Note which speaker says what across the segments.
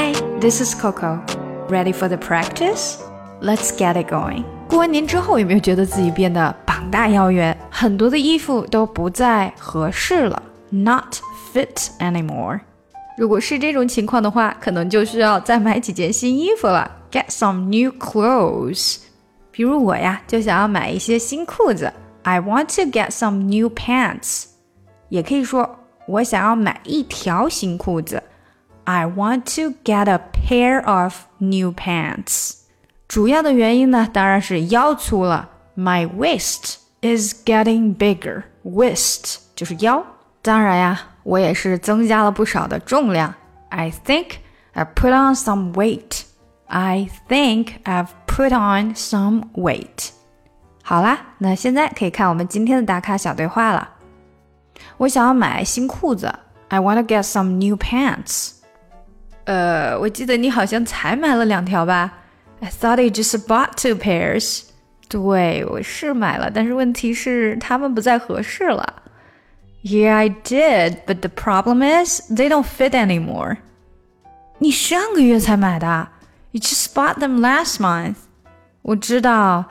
Speaker 1: Hi, this is Coco. Ready for the practice? Let's get it going. 过完年之后，有没有觉得自己变得膀大腰圆？很多的衣服都不再合适了，not fit anymore。如果是这种情况的话，可能就需要再买几件新衣服了，get some new clothes。比如我呀，就想要买一些新裤子，I want to get some new pants。也可以说我想要买一条新裤子 ，I want to get a pair of new pants。主要的原因呢，当然是腰粗了，My waist is getting bigger。Waist 就是腰。当然呀，我也是增加了不少的重量。I think I put on some weight. I think I've put on some weight. 好啦，那现在可以看我们今天的打卡小对话了。我想要买新裤子，I want to get some new pants。 呃，我记得你好像才买了两条吧？I thought you just bought two pairs。对，我是买了，但是问题是它们不再合适了。Yeah, I did, but the problem is they don't fit anymore. 你上个月才买的，You just bought them last month. 我知道，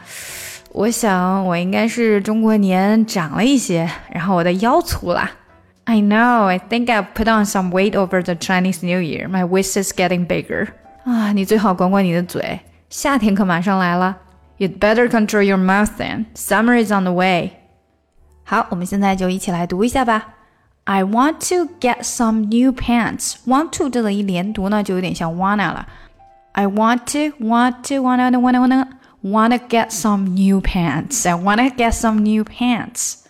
Speaker 1: 我想我应该是中国年长了一些，然后我的腰粗了。 I know, I think I've put on some weight over the Chinese New Year. My waist is getting bigger. 啊，你最好管管你的嘴，夏天可马上来了。You'd better control your mouth then. Summer is on the way. 好，我们现在就一起来读一下吧。I want to get some new pants. Want to 这个一连读呢，就有点像 wanna 了。I want to, want to, wanna, wanna, wanna, wanna get some new pants. I wanna get some new pants.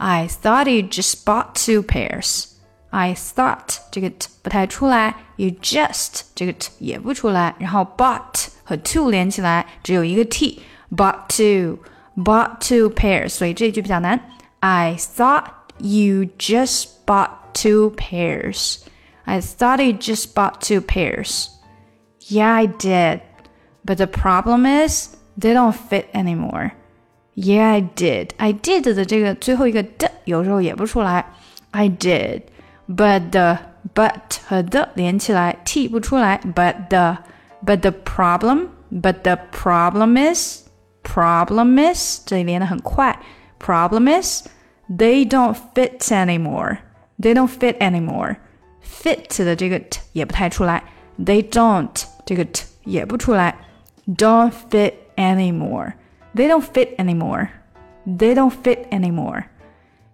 Speaker 1: I thought you just bought two pairs. I thought 这个 t 不太出来，you just 这个 t 也不出来，然后 bought 和 two 连起来只有一个 t。Bought two, bought two pairs，所以这句比较难。I thought you just bought two pairs. I thought you just bought two pairs. Yeah, I did. But the problem is they don't fit anymore. Yeah, I did. I did 的这个最后一个的有时候也不出来。I did, but the but 和 the 连起来 t 不出来。But the but the problem but the problem is problem is 这里连的很快。Problem is they don't fit anymore. They don't fit anymore. Fit 的这个 t 也不太出来。They don't 这个 t 也不出来。Don't fit anymore. They don't fit anymore. They don't fit anymore.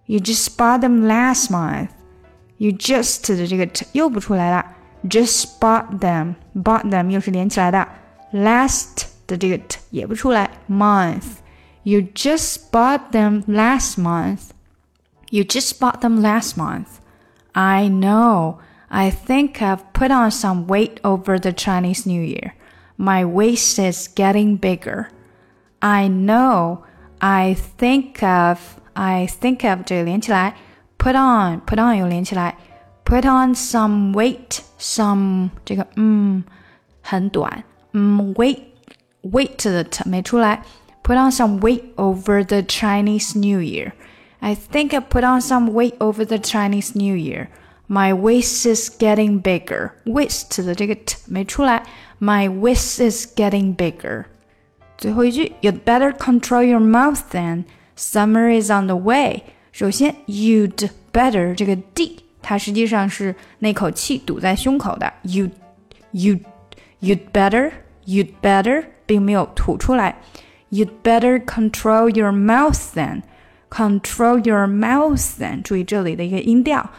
Speaker 1: You just bought them last month. You just 的这个 t 又不出来了。Just bought them. Bought them 又是连起来的。Last 的这个 t 也不出来。Month. You just bought them last month. You just bought them last month. I know. I think I've put on some weight over the Chinese New Year. My waist is getting bigger. I know. I think of. I think of 这个连起来，put on put on 有连起来，put on some weight some 这个嗯很短嗯 weight weight 的 t 没出来。put on some weight over the Chinese New Year. I think I put on some weight over the Chinese New Year. My waist is getting bigger. Waist 的这个 t 没出来。My waist is getting bigger. 最后一句，You'd better control your mouth then. Summer is on the way. 首先，you'd better 这个 d 它实际上是那口气堵在胸口的。You, you, you'd better, you'd better 并没有吐出来。You'd better control your mouth then. Control your mouth then. 注意这里的一个音调。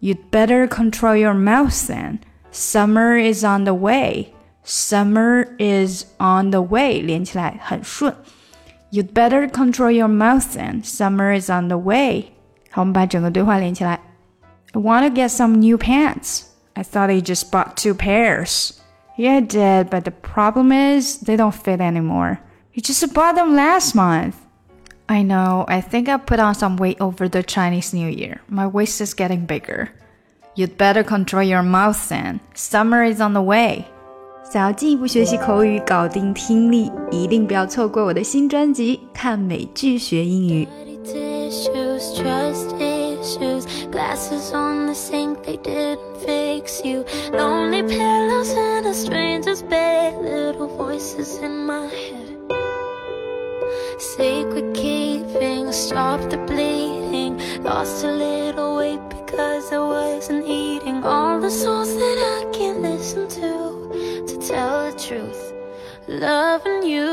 Speaker 1: You'd better control your mouth then. Summer is on the way. Summer is on the way. 连起来很顺。You'd better control your mouth then. Summer is on the way. 好，我们把整个对话连起来。I want to get some new pants. I thought you just bought two pairs. Yeah, I did, but the problem is they don't fit anymore. You just bought them last month. I know, I think I put on some weight over the Chinese New Year. My waist is getting bigger. You'd better control your mouth then. Summer is on the way. 想要进一步学习口语，搞定听力，一定不要错过我的新专辑《看美剧学英语》。
Speaker 2: Loving you